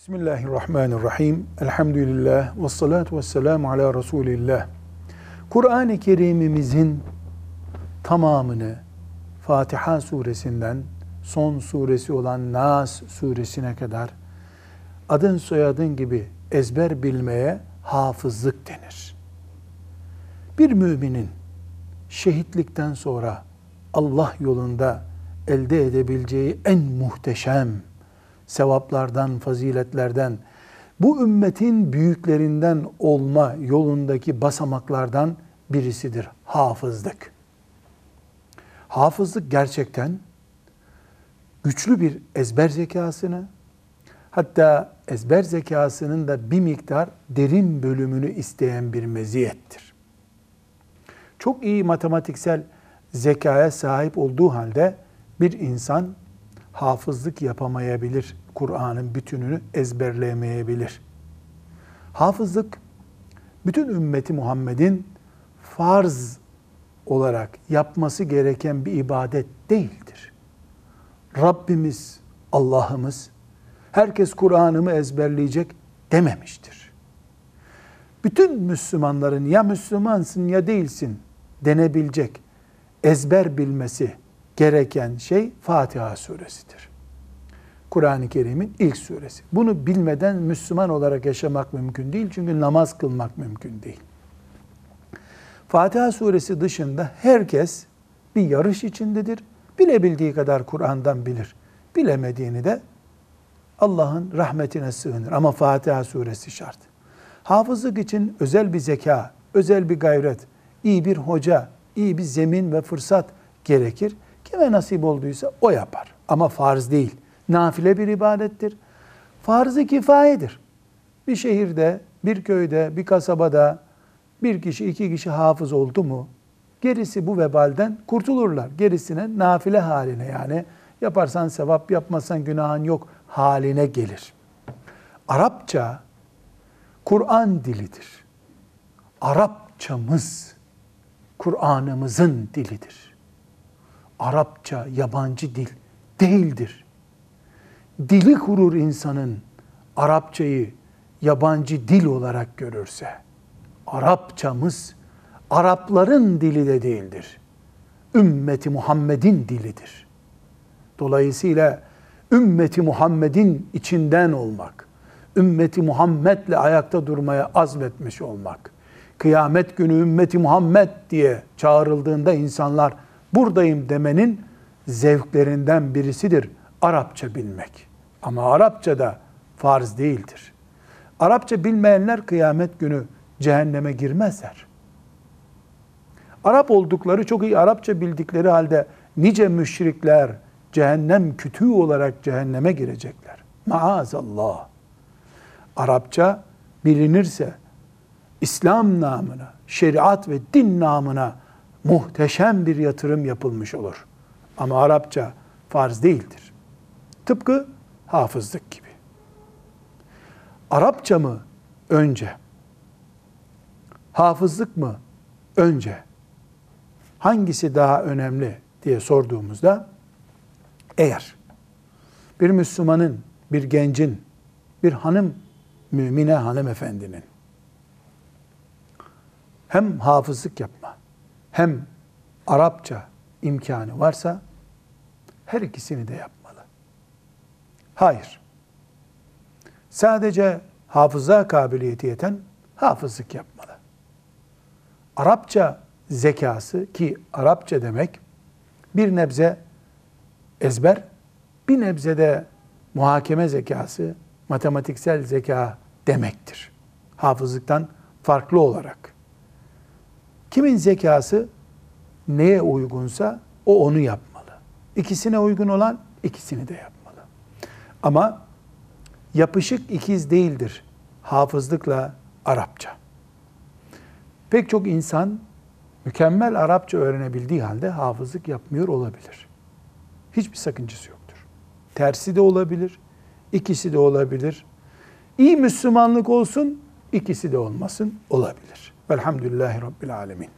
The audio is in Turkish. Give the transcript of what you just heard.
Bismillahirrahmanirrahim. Elhamdülillah ve salatu ve selamu ala Resulillah. Kur'an-ı Kerim'imizin tamamını Fatiha suresinden son suresi olan Nas suresine kadar adın soyadın gibi ezber bilmeye hafızlık denir. Bir müminin şehitlikten sonra Allah yolunda elde edebileceği en muhteşem sevaplardan, faziletlerden, bu ümmetin büyüklerinden olma yolundaki basamaklardan birisidir hafızlık. Hafızlık gerçekten güçlü bir ezber zekasını, hatta ezber zekasının da bir miktar derin bölümünü isteyen bir meziyettir. Çok iyi matematiksel zekaya sahip olduğu halde bir insan hafızlık yapamayabilir. Kur'an'ın bütününü ezberleyemeyebilir. Hafızlık bütün ümmeti Muhammed'in farz olarak yapması gereken bir ibadet değildir. Rabbimiz, Allah'ımız herkes Kur'an'ımı ezberleyecek dememiştir. Bütün Müslümanların ya Müslümansın ya değilsin denebilecek ezber bilmesi gereken şey Fatiha suresidir. Kur'an-ı Kerim'in ilk suresi. Bunu bilmeden Müslüman olarak yaşamak mümkün değil. Çünkü namaz kılmak mümkün değil. Fatiha suresi dışında herkes bir yarış içindedir. Bilebildiği kadar Kur'an'dan bilir. Bilemediğini de Allah'ın rahmetine sığınır. Ama Fatiha suresi şart. Hafızlık için özel bir zeka, özel bir gayret, iyi bir hoca, iyi bir zemin ve fırsat gerekir. Kime nasip olduysa o yapar. Ama farz değil. Nafile bir ibadettir. Farz-ı kifayedir. Bir şehirde, bir köyde, bir kasabada bir kişi, iki kişi hafız oldu mu gerisi bu vebalden kurtulurlar. Gerisine nafile haline yani yaparsan sevap, yapmazsan günahın yok haline gelir. Arapça Kur'an dilidir. Arapçamız Kur'an'ımızın dilidir. Arapça yabancı dil değildir. Dili kurur insanın Arapçayı yabancı dil olarak görürse. Arapçamız Arapların dili de değildir. Ümmeti Muhammed'in dilidir. Dolayısıyla ümmeti Muhammed'in içinden olmak, ümmeti Muhammed'le ayakta durmaya azmetmiş olmak, kıyamet günü ümmeti Muhammed diye çağrıldığında insanlar buradayım demenin zevklerinden birisidir Arapça bilmek. Ama Arapça da farz değildir. Arapça bilmeyenler kıyamet günü cehenneme girmezler. Arap oldukları çok iyi Arapça bildikleri halde nice müşrikler cehennem kütüğü olarak cehenneme girecekler. Maazallah. Arapça bilinirse İslam namına, şeriat ve din namına muhteşem bir yatırım yapılmış olur. Ama Arapça farz değildir. Tıpkı hafızlık gibi. Arapça mı önce? Hafızlık mı önce? Hangisi daha önemli diye sorduğumuzda eğer bir Müslümanın, bir gencin, bir hanım, mümine hanımefendinin hem hafızlık yapma, hem Arapça imkanı varsa her ikisini de yapmalı. Hayır. Sadece hafıza kabiliyeti yeten hafızlık yapmalı. Arapça zekası ki Arapça demek bir nebze ezber, bir nebze de muhakeme zekası, matematiksel zeka demektir. Hafızlıktan farklı olarak. Kimin zekası neye uygunsa o onu yapmalı. İkisine uygun olan ikisini de yapmalı. Ama yapışık ikiz değildir hafızlıkla Arapça. Pek çok insan mükemmel Arapça öğrenebildiği halde hafızlık yapmıyor olabilir. Hiçbir sakıncası yoktur. Tersi de olabilir, ikisi de olabilir. İyi Müslümanlık olsun, ikisi de olmasın olabilir. Velhamdülillahi Rabbil Alemin.